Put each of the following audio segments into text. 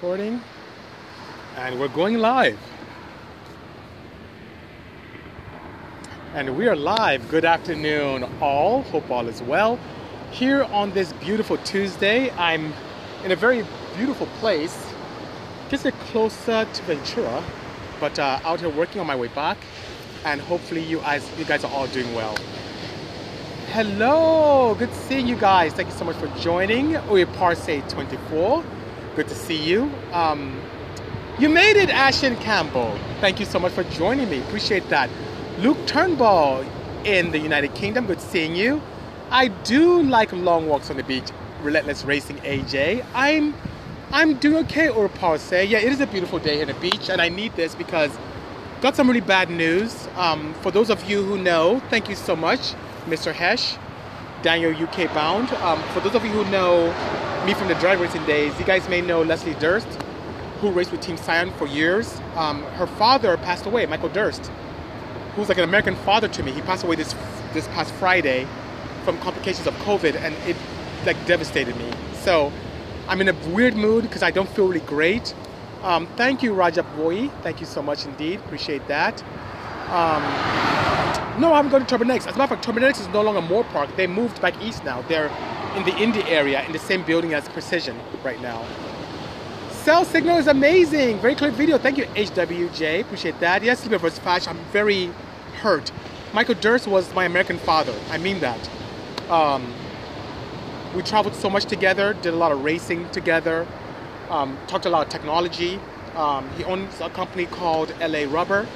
recording. And we're going live. And we are live. Good afternoon, all. Hope all is well. Here on this beautiful Tuesday, I'm in a very beautiful place, just a closer to Ventura, but uh, out here working on my way back. And hopefully, you guys, you guys are all doing well. Hello, good seeing you guys. Thank you so much for joining. Oye Parse 24. Good to see you. Um, you made it, Ashton Campbell. Thank you so much for joining me. Appreciate that. Luke Turnbull in the United Kingdom. Good seeing you. I do like long walks on the beach. Relentless Racing AJ. I'm I'm doing okay, or Parse. Yeah, it is a beautiful day in the beach, and I need this because got some really bad news. Um, for those of you who know, thank you so much. Mr. Hesh, Daniel UK bound. Um, for those of you who know me from the drag racing days, you guys may know Leslie Durst, who raced with Team Scion for years. Um, her father passed away, Michael Durst, who's like an American father to me. He passed away this this past Friday from complications of COVID, and it like devastated me. So I'm in a weird mood because I don't feel really great. Um, thank you, Rajab Boy. Thank you so much indeed. Appreciate that. Um, no, I'm going to Turbonetics. As a matter of fact, Turbonetics is no longer Moorpark. They moved back east now. They're in the Indy area in the same building as Precision right now. Cell signal is amazing. Very clear video. Thank you, HWJ. Appreciate that. Yes, Sleeper vs. Flash. I'm very hurt. Michael Durst was my American father. I mean that. Um, we traveled so much together, did a lot of racing together, um, talked a lot of technology. Um, he owns a company called LA Rubber,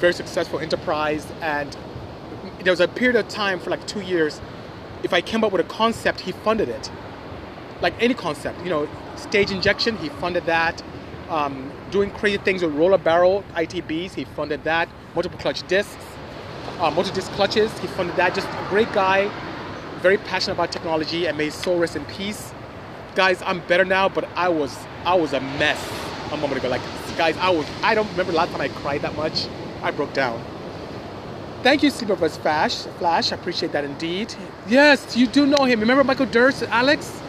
very successful enterprise, and there was a period of time for like two years. If I came up with a concept, he funded it. Like any concept, you know, stage injection, he funded that. Um, doing crazy things with roller barrel ITBs, he funded that. Multiple clutch discs, uh, multi disc clutches, he funded that. Just a great guy, very passionate about technology, and may soul rest in peace. Guys, I'm better now, but I was I was a mess a moment ago. Like guys, I was I don't remember the last time I cried that much. I broke down. Thank you, vs. Flash. Flash, I appreciate that indeed. Yes, you do know him. Remember Michael Durst, Alex?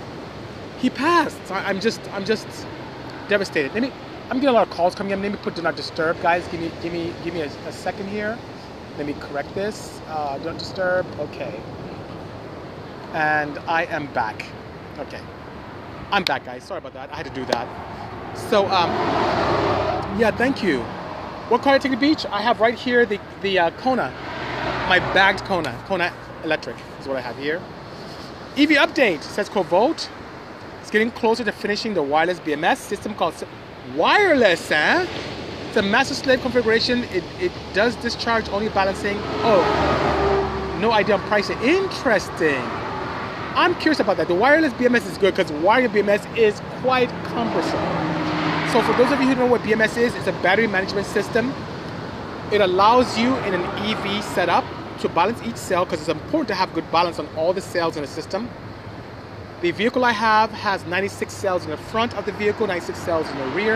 He passed. I, am just, I'm just devastated. Let me, I'm getting a lot of calls coming in. Let me put do not disturb, guys. Give me, give me, give me a, a second here. Let me correct this. Uh, do not disturb. Okay. And I am back. Okay. I'm back, guys. Sorry about that. I had to do that. So, um, yeah, thank you. What car I take to the beach? I have right here the, the uh, Kona, my bagged Kona. Kona Electric is what I have here. EV update says Covolt. It's getting closer to finishing the wireless BMS system called wireless, eh? It's a master slave configuration. It, it does discharge only balancing. Oh, no idea on pricing. Interesting. I'm curious about that. The wireless BMS is good because wireless BMS is quite cumbersome. So for those of you who know what BMS is, it's a battery management system. It allows you in an EV setup to balance each cell because it's important to have good balance on all the cells in the system. The vehicle I have has 96 cells in the front of the vehicle, 96 cells in the rear.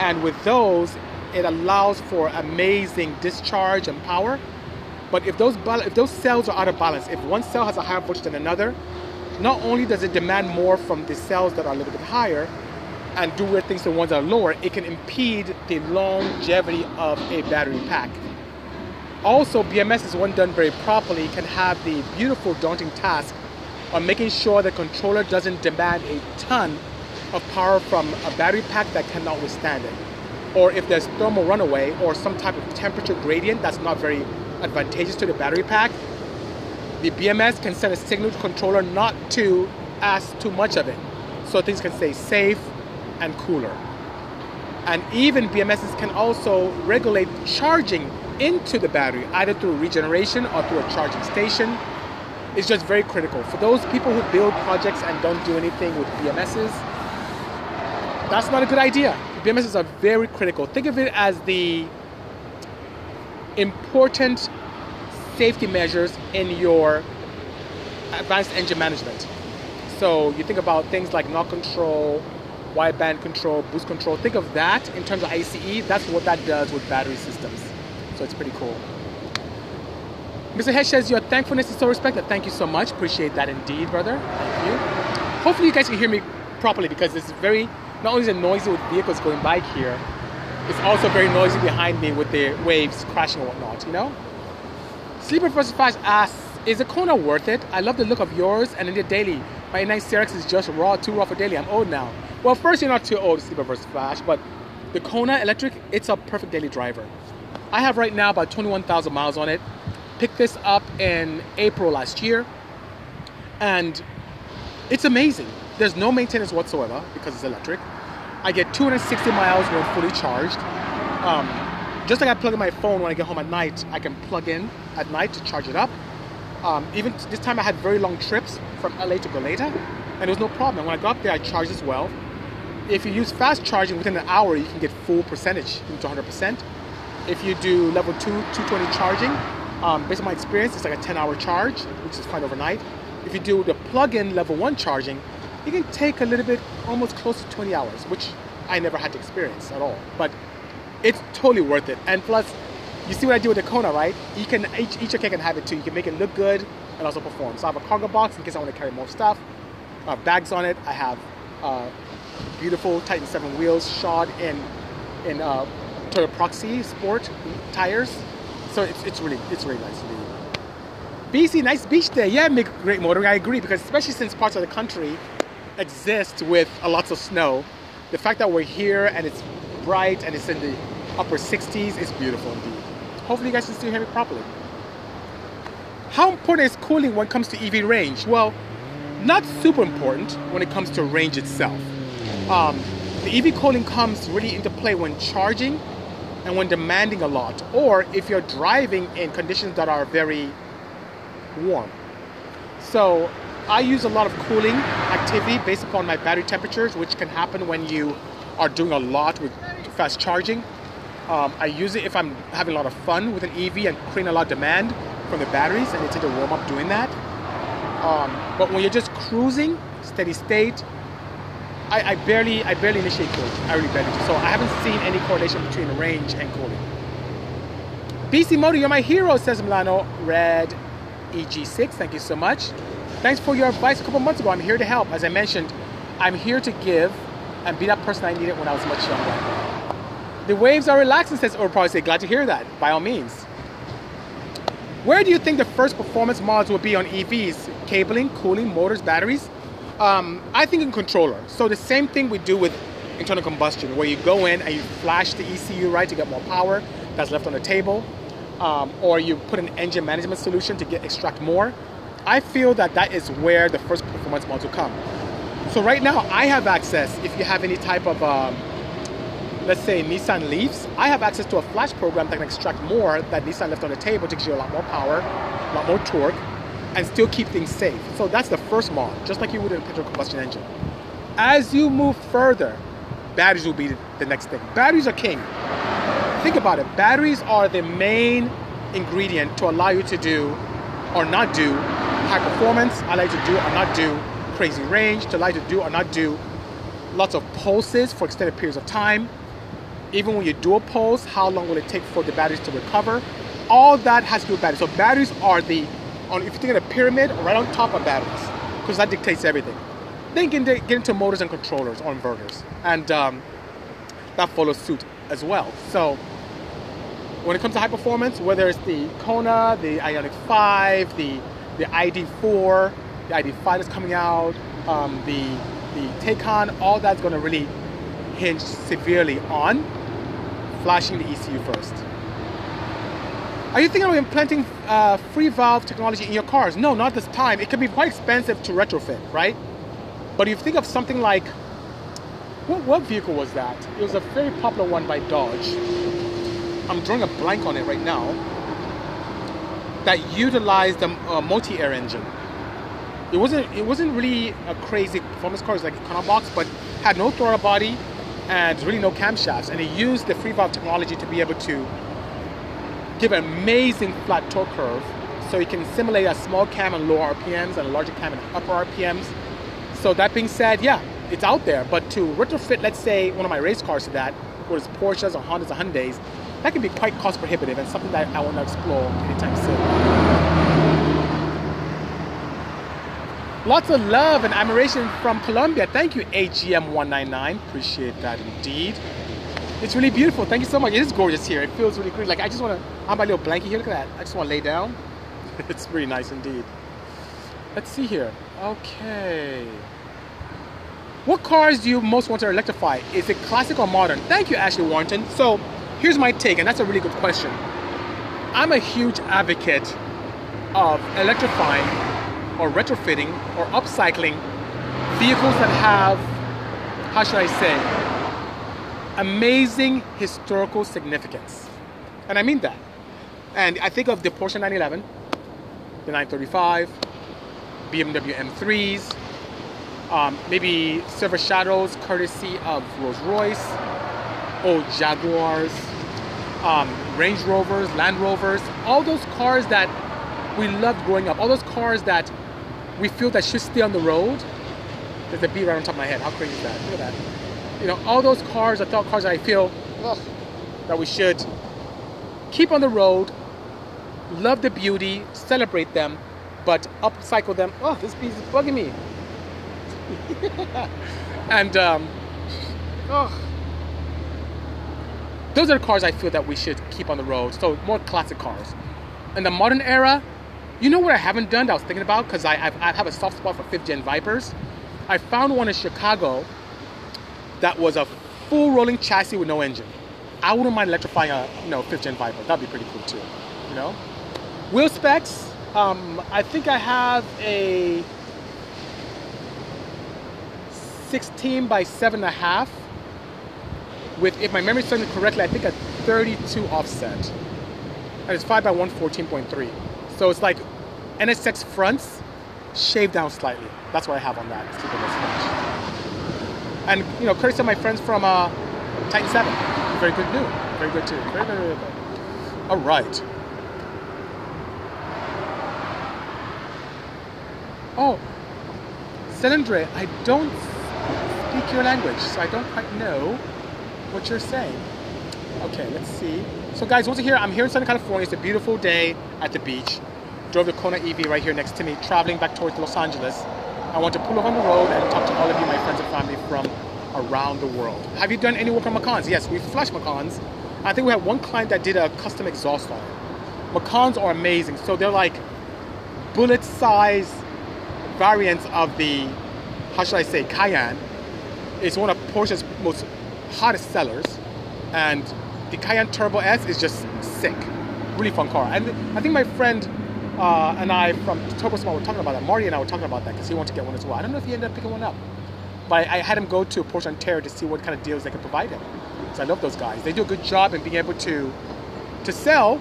And with those, it allows for amazing discharge and power. But if those, if those cells are out of balance, if one cell has a higher voltage than another, not only does it demand more from the cells that are a little bit higher, and do weird things to ones that are lower, it can impede the longevity of a battery pack. Also, BMS when done very properly can have the beautiful daunting task of making sure the controller doesn't demand a ton of power from a battery pack that cannot withstand it. Or if there's thermal runaway or some type of temperature gradient that's not very advantageous to the battery pack, the BMS can send a signal to controller not to ask too much of it so things can stay safe and cooler. And even BMSs can also regulate charging into the battery, either through regeneration or through a charging station. is just very critical. For those people who build projects and don't do anything with BMSs, that's not a good idea. BMSs are very critical. Think of it as the important safety measures in your advanced engine management. So you think about things like knock control, wideband control, boost control. Think of that in terms of ICE. That's what that does with battery systems. So it's pretty cool. Mr. Hesh says your thankfulness is so respected. Thank you so much. Appreciate that indeed, brother. Thank you. Hopefully you guys can hear me properly because it's very not only is it noisy with vehicles going by here, it's also very noisy behind me with the waves crashing and whatnot, you know? Sleeper vs. Flash asks, is the Kona worth it? I love the look of yours and in the daily. My 9 CRX is just raw, too raw for daily. I'm old now. Well, first, you're not too old Sleeper vs. Flash, but the Kona electric, it's a perfect daily driver. I have right now about 21,000 miles on it. Picked this up in April last year, and it's amazing. There's no maintenance whatsoever because it's electric. I get 260 miles when fully charged. Um, just like I plug in my phone when I get home at night, I can plug in at night to charge it up. Um, even this time I had very long trips from LA to Goleta, and there was no problem. When I got there, I charged as well. If you use fast charging within an hour, you can get full percentage, into 100%. If you do level 2, 220 charging, um, based on my experience, it's like a 10 hour charge, which is fine overnight. If you do the plug-in level 1 charging, it can take a little bit, almost close to 20 hours, which I never had to experience at all. But it's totally worth it. And plus, you see what I do with the Kona, right? You can each, each can have it too. You can make it look good and also perform. So I have a cargo box in case I want to carry more stuff. I have bags on it. I have uh, beautiful Titan 7 wheels shod in in uh, Toyota Proxes Sport tires. So it's, it's really it's really nice. Really. BC, nice beach day. Yeah, make great motoring. I agree because especially since parts of the country exist with a lots of snow, the fact that we're here and it's bright and it's in the upper 60s is beautiful indeed. Hopefully you guys can still hear me properly. How important is cooling when it comes to EV range? Well, not super important when it comes to range itself. Um, the EV cooling comes really into play when charging and when demanding a lot, or if you're driving in conditions that are very warm. So I use a lot of cooling activity based upon my battery temperatures, which can happen when you are doing a lot with fast charging. Um, I use it if I'm having a lot of fun with an EV and creating a lot of demand from the batteries, and tend to warm up doing that. Um, but when you're just cruising, steady state, I, I, barely I barely initiate cooling. I really barely do. So I haven't seen any correlation between range and cooling. Bisimoto, you're my hero, says Milano. Red EG6, thank you so much. Thanks for your advice a couple months ago. I'm here to help. As I mentioned, I'm here to give and be that person I needed when I was much younger. The waves are relaxing, says or probably say, glad to hear that, by all means. Where do you think the first performance mods will be on EVs? Cabling, cooling, motors, batteries? Um, I think in controller. So the same thing we do with internal combustion, where you go in and you flash the ECU right to get more power that's left on the table, um, or you put an engine management solution to get extract more. I feel that that is where the first performance mods will come. So right now I have access. If you have any type of um, let's say Nissan Leafs, I have access to a flash program that can extract more that Nissan left on the table to give you a lot more power, a lot more torque, and still keep things safe. So that's the first mod, just like you would in a petrol combustion engine. As you move further, batteries will be the next thing. Batteries are king. Think about it. Batteries are the main ingredient to allow you to do or not do high performance, allow you to do or not do crazy range, to allow you to do or not do lots of pulses for extended periods of time, even when you do a pulse, how long will it take for the batteries to recover? All that has to do with batteries. So batteries are the, on, if you think of a pyramid, right on top of batteries, because that dictates everything. Then you can get into motors and controllers or inverters, and um, that follows suit as well. So when it comes to high performance, whether it's the Kona, the Ioniq 5, the the ID4, the ID5 that's coming out, um, the the Taycan, all that's going to really hinge severely on flashing the ECU first. Are you thinking of implanting uh, free valve technology in your cars? No, not this time. It can be quite expensive to retrofit, right? But if you think of something like, what, what vehicle was that? It was a very popular one by Dodge. I'm drawing a blank on it right now. That utilized a, a multi-air engine. It wasn't. It wasn't really a crazy performance car. It was like a box, but had no throttle body, and really no camshafts. And it used the free valve technology to be able to give an amazing flat torque curve so you can simulate a small cam and low RPMs and a larger cam and upper RPMs. So that being said, yeah, it's out there. But to retrofit, let's say, one of my race cars to that, whether it's Porsches or Hondas or Hyundais, that can be quite cost prohibitive and something that I want to explore anytime soon. Lots of love and admiration from Colombia. Thank you, AGM199. Appreciate that indeed. It's really beautiful. Thank you so much. It is gorgeous here. It feels really great. Like I just want to, I have my little blanket here. Look at that. I just want to lay down. it's really nice indeed. Let's see here. Okay. What cars do you most want to electrify? Is it classic or modern? Thank you, Ashley Warrington. So here's my take, and that's a really good question. I'm a huge advocate of electrifying or retrofitting or upcycling vehicles that have, how should I say, amazing historical significance. And I mean that. And I think of the Porsche 911, the 935, BMW M3s, um, maybe Silver Shadows, courtesy of Rolls Royce, old Jaguars, um, Range Rovers, Land Rovers, all those cars that we loved growing up, all those cars that we feel that should stay on the road. There's a bee right on top of my head. How crazy is that? Look at that you know, all those cars are thought cars I feel ugh, that we should keep on the road, love the beauty, celebrate them, but upcycle them. Oh, this piece is bugging me. and um, oh, those are the cars I feel that we should keep on the road. So more classic cars. In the modern era, you know what I haven't done that I was thinking about because I, I have a soft spot for fifth gen Vipers. I found one in Chicago that was a full rolling chassis with no engine. I wouldn't mind electrifying a you know fifth gen Viper. That'd be pretty cool too. You know, wheel specs. Um, I think I have a 16 by seven and a half with, if my memory serves me correctly, I think a 32 offset. And it's 5 by 114.3. So it's like NSX fronts shaved down slightly. That's what I have on that. And you know, courtesy of my friends from uh, Titan 7. Very good new. Very good too. Very, very, very good. All right. Oh, Selendre, I don't speak your language, so I don't quite know what you're saying. Okay, let's see. So guys, once here, I'm here in Southern California. It's a beautiful day at the beach. Drove the Kona EV right here next to me, traveling back towards Los Angeles. I want to pull off on the road and talk to all of you, my friends and family from around the world. Have you done any work on Macans? Yes, we flash Macans. I think we had one client that did a custom exhaust on it. Macans are amazing. So they're like bullet size variants of the, how should I say, Cayenne. It's one of Porsche's most hottest sellers. And the Cayenne Turbo S is just sick. Really fun car. And I think my friend uh, and I from Turbosmart were talking about that. Marty and I were talking about that because he wanted to get one as well. I don't know if he ended up picking one up. But I had him go to Porsche Ontario to see what kind of deals they could provide him. So I love those guys. They do a good job in being able to to sell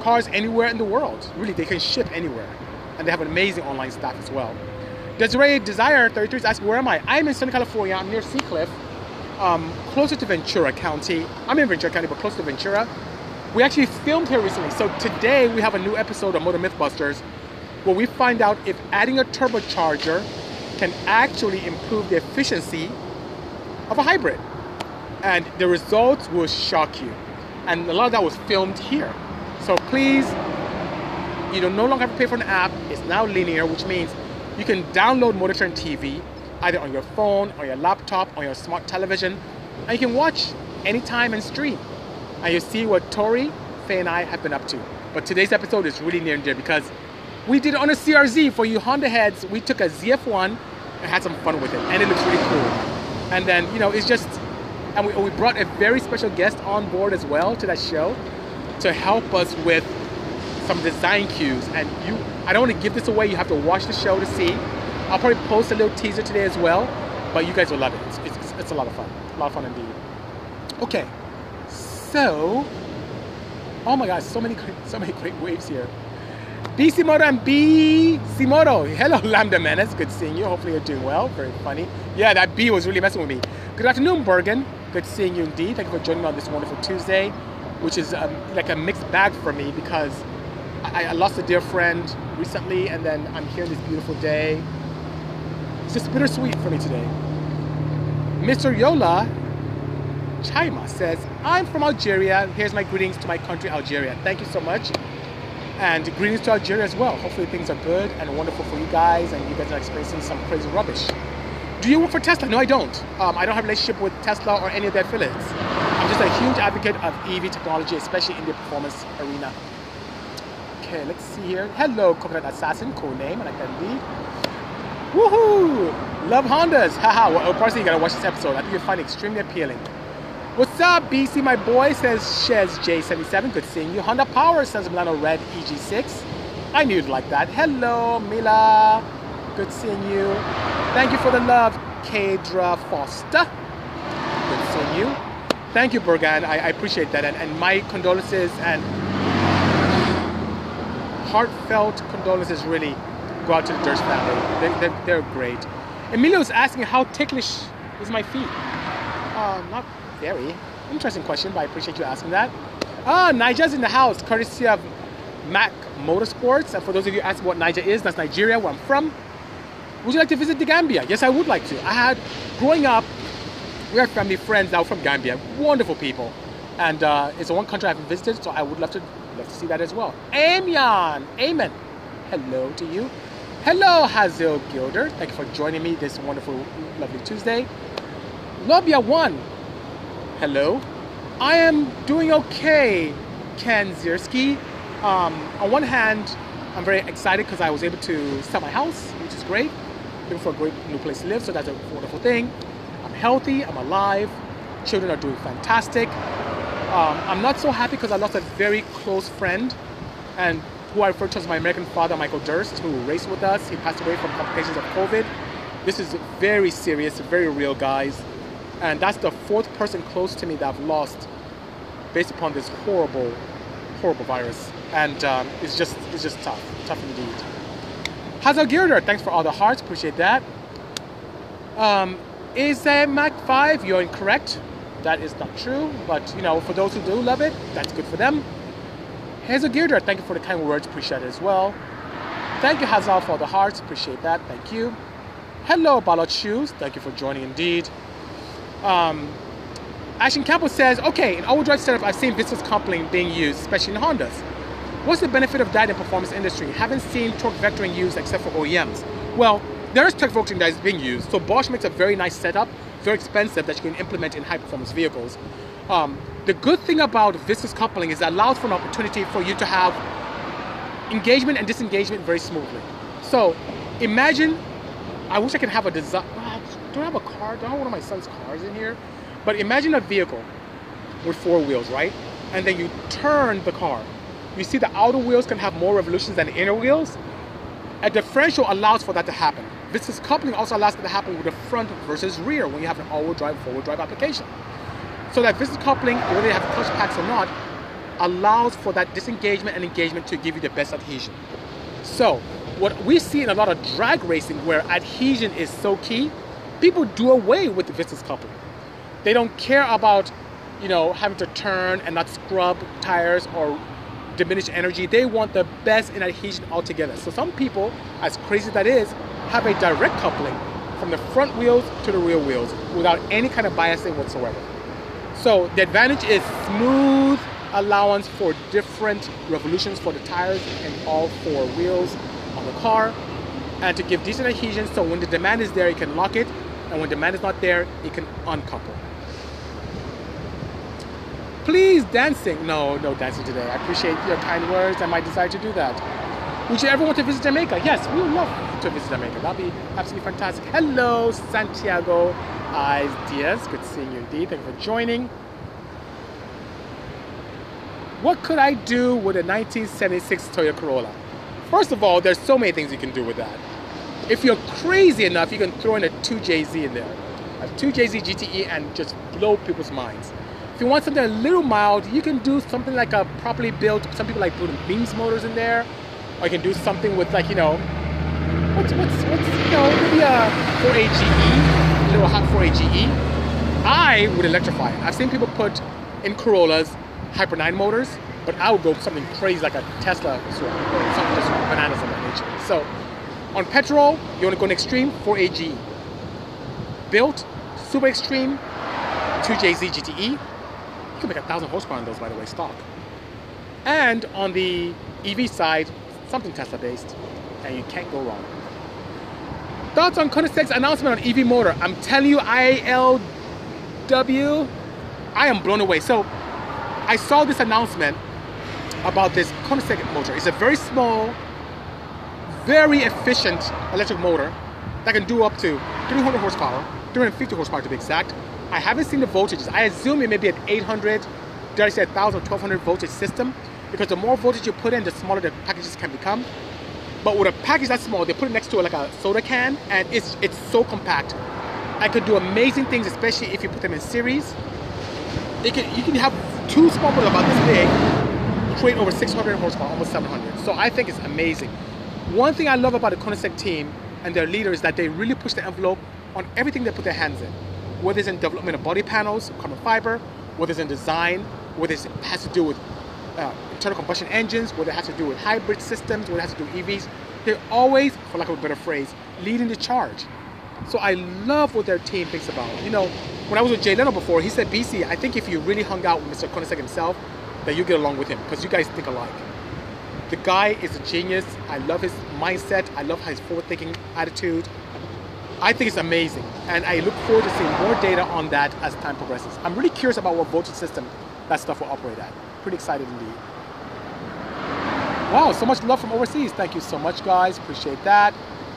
cars anywhere in the world. Really, they can ship anywhere. And they have an amazing online staff as well. Desiree Desire 33 is asking, where am I? I'm in Southern California. I'm near Seacliff, um, closer to Ventura County. I'm in Ventura County, but close to Ventura. We actually filmed here recently. So today we have a new episode of Motor Mythbusters where we find out if adding a turbocharger can actually improve the efficiency of a hybrid. And the results will shock you. And a lot of that was filmed here. So please, you don't no longer have to pay for an app. It's now linear, which means you can download Motor Trend TV either on your phone, on your laptop, on your smart television, and you can watch anytime and stream and you see what Tori, Faye, and I have been up to. But today's episode is really near and dear because we did it on a CRZ. For you Honda heads, we took a ZF1 and had some fun with it, and it looks really cool. And then, you know, it's just, and we, we brought a very special guest on board as well to that show to help us with some design cues. And you, I don't want to give this away. You have to watch the show to see. I'll probably post a little teaser today as well, but you guys will love it. It's, it's, it's a lot of fun. A lot of fun indeed. Okay, so, oh my gosh, so many, so many great waves here. Bisimoto and B. Simoto. Hello, Lambda. It's good seeing you. Hopefully you're doing well. Very funny. Yeah, that B was really messing with me. Good afternoon, Bergen. Good seeing you indeed. Thank you for joining me on this wonderful Tuesday, which is um, like a mixed bag for me because I, I lost a dear friend recently, and then I'm here this beautiful day. It's just bittersweet for me today. Mr. Yola Chaima says, I'm from Algeria. Here's my greetings to my country, Algeria. Thank you so much. And greetings to Algeria as well. Hopefully things are good and wonderful for you guys and you guys are experiencing some crazy rubbish. Do you work for Tesla? No, I don't. Um, I don't have a relationship with Tesla or any of their affiliates. I'm just a huge advocate of EV technology, especially in the performance arena. Okay, let's see here. Hello, Coconut Assassin. Cool name. And I like that indeed. Woohoo! Love Hondas. Haha. well, personally, you gotta watch this episode. I think you'll find it extremely appealing. What's up, BC, my boy? Says Shez J77. Good seeing you. Honda Power says Milano Red EG6. I knew you'd like that. Hello, Mila. Good seeing you. Thank you for the love, Kadra Foster. Good seeing you. Thank you, Bergan. I, I appreciate that. And, and my condolences and heartfelt condolences really go out to the Durst family. They, they're, they're great. Emilio's asking how ticklish is my feet? Uh, not very. Interesting question, but I appreciate you asking that. Ah, Niger's in the house, courtesy of Mac Motorsports. And for those of you asking what Niger is, that's Nigeria, where I'm from. Would you like to visit the Gambia? Yes, I would like to. I had, growing up, we have family friends now from Gambia, wonderful people. And uh, it's the one country I haven't visited, so I would love to love to see that as well. Amian, Amen. Hello to you. Hello, Hazil Gilder. Thank you for joining me this wonderful, lovely Tuesday. Lobia One. Hello. I am doing okay, Ken Zierski. Um, on one hand, I'm very excited because I was able to sell my house, which is great. Looking for a great new place to live, so that's a wonderful thing. I'm healthy, I'm alive, children are doing fantastic. Um, I'm not so happy because I lost a very close friend and who I refer to as my American father, Michael Durst, who raced with us. He passed away from complications of COVID. This is very serious, very real, guys. And that's the fourth person close to me that I've lost based upon this horrible, horrible virus. And um, it's just it's just tough, tough indeed. Hazal Girder, thanks for all the hearts, appreciate that. Um, is a Mac 5? You're incorrect. That is not true, but you know, for those who do love it, that's good for them. Hazel Girder, thank you for the kind words, appreciate it as well. Thank you, Hazal, for all the hearts, appreciate that, thank you. Hello, Ballot Shoes, thank you for joining indeed. Um, Ashton Campbell says, okay, in overdrive setup, I've seen viscous coupling being used, especially in Hondas. What's the benefit of that in performance industry? Haven't seen torque vectoring used except for OEMs. Well, there is torque vectoring that is being used. So Bosch makes a very nice setup, very expensive that you can implement in high performance vehicles. Um, the good thing about viscous coupling is it allows for an opportunity for you to have engagement and disengagement very smoothly. So imagine, I wish I could have a design. Do I have a car? Do I have one of my son's cars in here? But imagine a vehicle with four wheels, right? And then you turn the car. You see the outer wheels can have more revolutions than the inner wheels. A differential allows for that to happen. Viscous coupling also allows that to happen with the front versus rear when you have an all-wheel drive, four-wheel drive application. So that viscous coupling, whether they have clutch packs or not, allows for that disengagement and engagement to give you the best adhesion. So what we see in a lot of drag racing where adhesion is so key, people do away with the viscous coupling. They don't care about, you know, having to turn and not scrub tires or diminish energy. They want the best in adhesion altogether. So some people, as crazy as that is, have a direct coupling from the front wheels to the rear wheels without any kind of biasing whatsoever. So the advantage is smooth allowance for different revolutions for the tires and all four wheels on the car and to give decent adhesion so when the demand is there you can lock it and when demand is not there it can uncouple. Please dancing. No, no dancing today. I appreciate your kind words and my desire to do that. Would you ever want to visit Jamaica? Yes, we would love to visit Jamaica. That'd be absolutely fantastic. Hello, Santiago Eyes Diaz. Good seeing you indeed. Thank you for joining. What could I do with a 1976 Toyota Corolla? First of all, there's so many things you can do with that. If you're crazy enough, you can throw in a 2JZ in there. A 2JZ GTE and just blow people's minds. If you want something a little mild, you can do something like a properly built, some people like putting beams motors in there, or you can do something with like, you know, what's, what's, what's you know, maybe a 4AGE, a little hot 4AGE. I would electrify it. I've seen people put in Corollas Hyper 9 motors, but I would go something crazy like a Tesla or something just bananas of that nature. So on petrol, you want to go an extreme 4AGE. Built, super extreme, 2JZ GTE. You can make a thousand horsepower on those, by the way, stock. And on the EV side, something Tesla based, and you can't go wrong. Thoughts on Koenigsegg's announcement on EV motor? I'm telling you, ILW, I am blown away. So I saw this announcement about this Koenigsegg motor. It's a very small, very efficient electric motor that can do up to 300 horsepower, 350 horsepower to be exact. I haven't seen the voltages. I assume it may be an 800, did I say 1000 1200 voltage system? Because the more voltage you put in, the smaller the packages can become. But with a package that small, they put it next to it like a soda can, and it's it's so compact. I could do amazing things, especially if you put them in series. It can, you can have two small motors about this big, create over 600 horsepower, almost 700. So I think it's amazing. One thing I love about the Koenigsegg team and their leader is that they really push the envelope on everything they put their hands in. Whether it's in development of body panels, carbon fiber, whether it's in design, whether it has to do with uh, internal combustion engines, whether it has to do with hybrid systems, whether it has to do with EVs. They're always, for lack of a better phrase, leading the charge. So I love what their team thinks about. You know, when I was with Jay Leno before, he said, BC, I think if you really hung out with Mr. Koenigsegg himself, that you get along with him because you guys think alike. The guy is a genius. I love his mindset. I love his forward-thinking attitude. I think it's amazing, and I look forward to seeing more data on that as time progresses. I'm really curious about what voltage system that stuff will operate at. Pretty excited indeed. Wow, so much love from overseas. Thank you so much, guys. Appreciate that.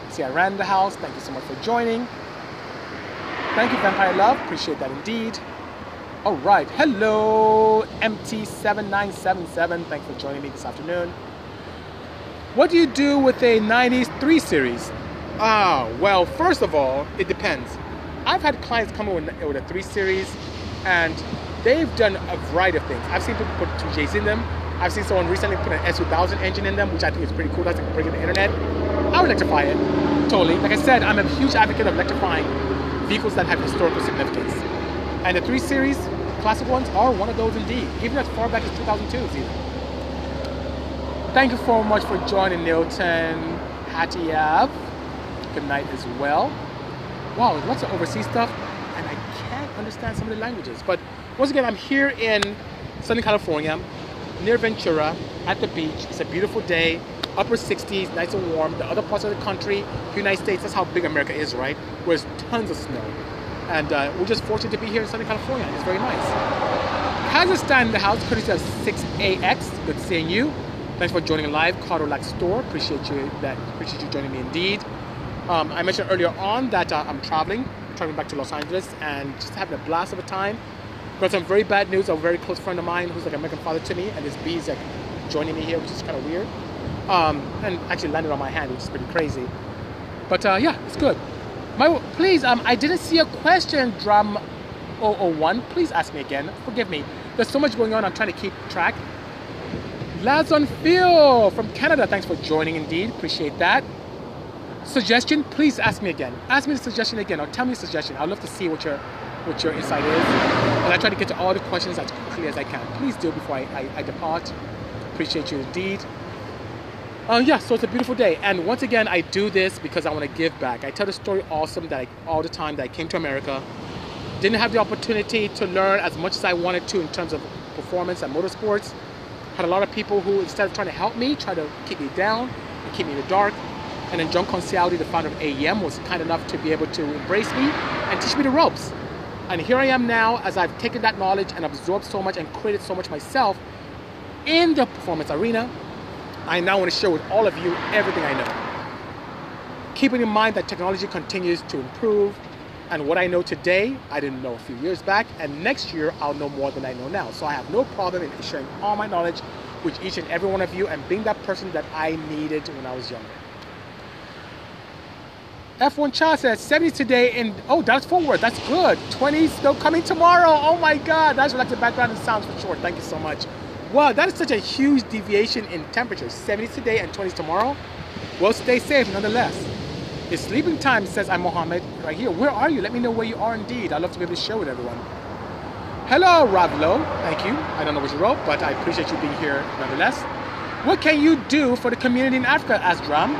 See, I ran the house. Thank you so much for joining. Thank you, Vampire Love. Appreciate that indeed. All right. Hello, MT7977. Thanks for joining me this afternoon. What do you do with a 90s 3 Series? Ah, well, first of all, it depends. I've had clients come in with, with a 3 Series and they've done a variety of things. I've seen people put 2Js in them. I've seen someone recently put an S2000 engine in them, which I think is pretty cool. That's like bring in the internet. I would electrify it, totally. Like I said, I'm a huge advocate of electrifying vehicles that have historical significance. And the 3 Series, classic ones, are one of those indeed, even as far back as 2002 even. Thank you so much for joining Nilton Hatiev. Good night as well. Wow, lots of overseas stuff, and I can't understand some of the languages. But once again, I'm here in Southern California, near Ventura, at the beach. It's a beautiful day, upper 60s, nice and warm. The other parts of the country, United States, that's how big America is, right? Where there's tons of snow. And uh, we're just fortunate to be here in Southern California. It's very nice. Kazakhstan in the house, courtesy of 6AX. Good seeing you. Thanks for joining live, Cardo Lack Store. Appreciate you that. Appreciate you joining me indeed. Um, I mentioned earlier on that uh, I'm traveling, traveling back to Los Angeles, and just having a blast of a time. Got some very bad news. A very close friend of mine who's like a American father to me, and his bees like joining me here, which is kind of weird. Um, and actually landed on my hand, which is pretty crazy. But uh, yeah, it's good. My please, um, I didn't see a question, Drum 001. Please ask me again. Forgive me. There's so much going on. I'm trying to keep track. Lads on Phil from Canada. Thanks for joining. Indeed, appreciate that. Suggestion? Please ask me again. Ask me the suggestion again, or tell me a suggestion. I'd love to see what your what your insight is, and I try to get to all the questions as quickly as I can. Please do before I, I, I depart. Appreciate you indeed. Uh, yeah, so it's a beautiful day, and once again, I do this because I want to give back. I tell the story awesome that I, all the time that I came to America, didn't have the opportunity to learn as much as I wanted to in terms of performance and motorsports. Had a lot of people who, instead of trying to help me, try to keep me down and keep me in the dark. And then John Concialdi, the founder of AEM, was kind enough to be able to embrace me and teach me the ropes. And here I am now, as I've taken that knowledge and absorbed so much and created so much myself in the performance arena. I now want to share with all of you everything I know. Keeping in mind that technology continues to improve, and what I know today, I didn't know a few years back, and next year I'll know more than I know now. So I have no problem in sharing all my knowledge with each and every one of you and being that person that I needed when I was younger. F1 Child says 70 today in oh that's forward. That's good. 20 still coming tomorrow. Oh my god. That's like the background and sounds for sure. Thank you so much. Wow that is such a huge deviation in temperature. 70 today and 20s tomorrow? Well stay safe nonetheless it's sleeping time says I'm Mohammed right here where are you let me know where you are indeed I'd love to be able to share with everyone hello Ravlo thank you I don't know what you wrote but I appreciate you being here nonetheless what can you do for the community in Africa asked Drum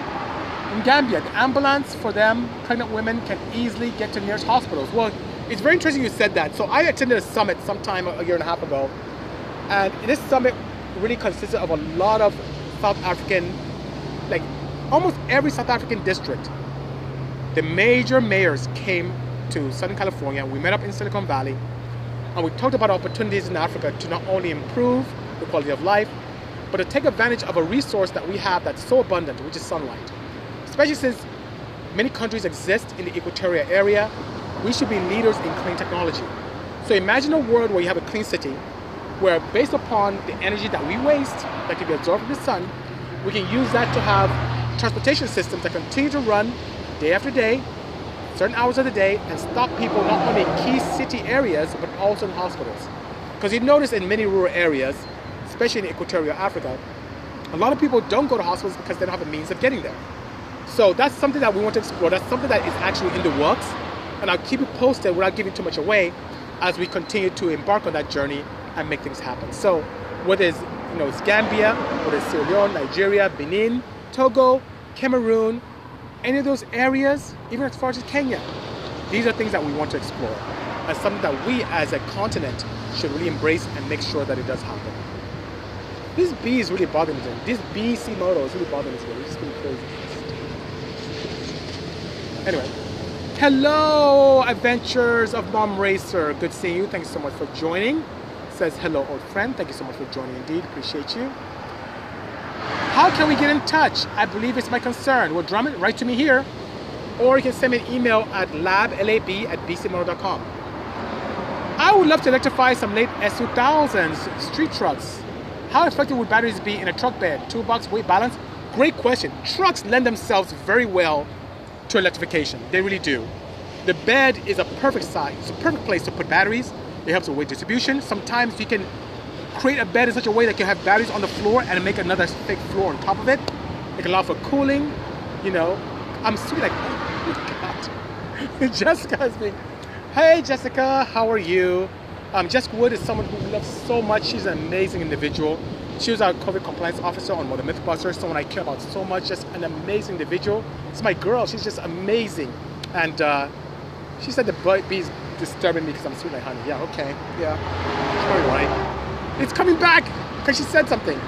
in Gambia, the ambulance for them, pregnant women, can easily get to nearest hospitals. Well, it's very interesting you said that. So I attended a summit sometime a year and a half ago. And this summit, really consisted of a lot of South African, like almost every South African district. The major mayors came to Southern California. We met up in Silicon Valley and we talked about opportunities in Africa to not only improve the quality of life, but to take advantage of a resource that we have that's so abundant, which is sunlight. Especially since many countries exist in the equatorial area, we should be leaders in clean technology. So imagine a world where you have a clean city, where based upon the energy that we waste, that can be absorbed from the sun, we can use that to have transportation systems that continue to run day after day, certain hours of the day, and stop people not only in key city areas, but also in hospitals. Because you notice in many rural areas, especially in equatorial Africa, a lot of people don't go to hospitals because they don't have a means of getting there. So that's something that we want to explore. That's something that is actually in the works. And I'll keep you posted without giving too much away as we continue to embark on that journey and make things happen. So whether it's you know it's Gambia, whether it's Sierra Leone, Nigeria, Benin, Togo, Cameroon, any of those areas, even as far as Kenya, these are things that we want to explore and something that we as a continent should really embrace and make sure that it does happen. This bee is really bothering me. This Bisimoto is really bothering me. It's just really crazy. Anyway, hello, adventures of Mom Racer. Good seeing you. Thank you so much for joining. Says hello, old friend. Thank you so much for joining. Indeed, appreciate you. How can we get in touch? I believe it's my concern. Well, drum it right to me here, or you can send me an email at lablab at bisimoto.com. I would love to electrify some late S2000s street trucks. How effective would batteries be in a truck bed? Toolbox, weight balance? Great question. Trucks lend themselves very well to electrification. They really do. The bed is a perfect size. It's a perfect place to put batteries. It helps with weight distribution. Sometimes you can create a bed in such a way that you have batteries on the floor and make another thick floor on top of it. It can allow for cooling. You know, I'm sweet like, oh my God. Jessica has been, hey Jessica, how are you? Um, Jessica Wood is someone who loves so much. She's an amazing individual. She was our COVID compliance officer on Motor Mythbusters, someone I care about so much, just an amazing individual. It's my girl, she's just amazing. And uh, she said the bee's disturbing me because I'm sweet like honey. Yeah, okay, yeah, she's probably right. It's coming back because she said something.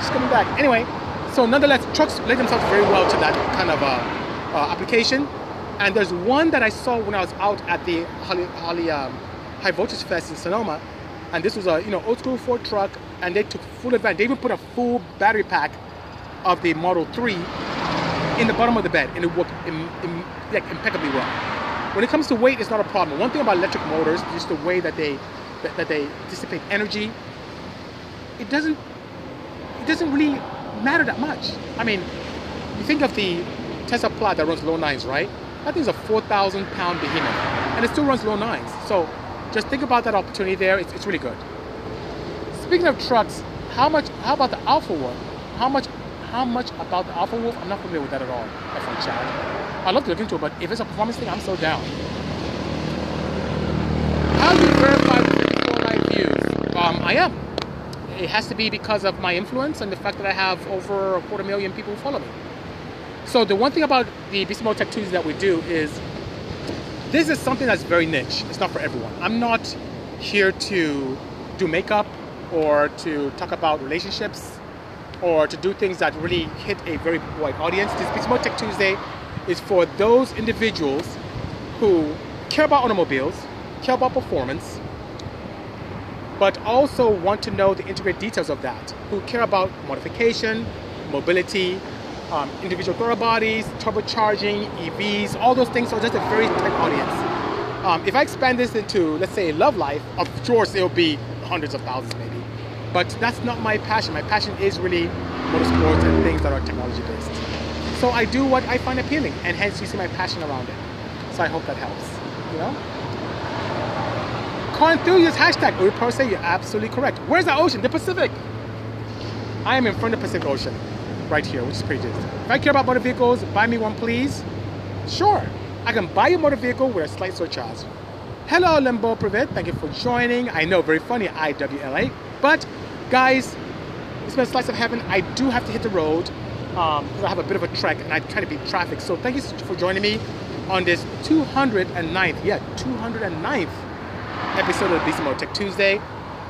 She's coming back. Anyway, so nonetheless, trucks lend themselves very well to that kind of uh, uh, application. And there's one that I saw when I was out at the Holley, Holley um, High Voltage Fest in Sonoma, and this was a you know old school Ford truck, and they took full advantage. They even put a full battery pack of the Model 3 in the bottom of the bed, and it worked Im, Im, like impeccably well. When it comes to weight, it's not a problem. One thing about electric motors, just the way that they that, that they dissipate energy, it doesn't it doesn't really matter that much. I mean, you think of the Tesla Plaid that runs low nines, right? That thing's a 4,000 pound behemoth, and it still runs low nines. So just think about that opportunity there. It's, it's really good. Speaking of trucks, how much? How about the Alpha Wolf? How much? How much about the Alpha Wolf? I'm not familiar with that at all. F1 chat. I'd love to look into it, but if it's a performance thing, I'm so down. How do you verify live views? Um, I am. It has to be because of my influence and the fact that I have over a quarter million people who follow me. So the one thing about the Moto Tech Tuesday that we do is this is something that's very niche. It's not for everyone. I'm not here to do makeup or to talk about relationships or to do things that really hit a very wide audience. This BC Tech Tuesday is for those individuals who care about automobiles, care about performance, but also want to know the intricate details of that, who care about modification, mobility, um, individual throttle bodies, turbocharging, EVs, all those things. So just a very tight audience. Um, if I expand this into, let's say, love life, of course it'll be hundreds of thousands maybe. But that's not my passion. My passion is really motorsports and things that are technology based. So I do what I find appealing, and hence you see my passion around it. So I hope that helps. You know. Car enthusiast hashtag Uri say you're absolutely correct. Where's the ocean? The Pacific. I am in front of the Pacific Ocean right here, which is pretty decent. If I care about motor vehicles, buy me one please. Sure, I can buy you a motor vehicle with a slight surcharge. Hello, Limbo Privet. Thank you for joining. I know, very funny, IWLA. But, guys, it's been a slice of heaven. I do have to hit the road um, because I have a bit of a trek and I try to beat traffic. So, thank you for joining me on this 209th, yeah, 209th episode of Motor Tech Tuesday.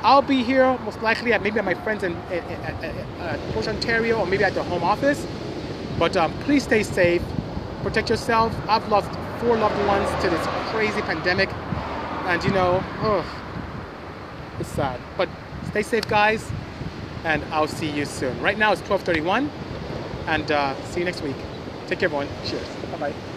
I'll be here most likely at maybe at my friends in, in, in at Ontario or maybe at the home office. But um, please stay safe, protect yourself. I've lost four loved ones to this crazy pandemic, and you know, oh, it's sad. But stay safe, guys, and I'll see you soon. Right now it's 12:31, and uh, see you next week. Take care, everyone. Cheers. Bye bye.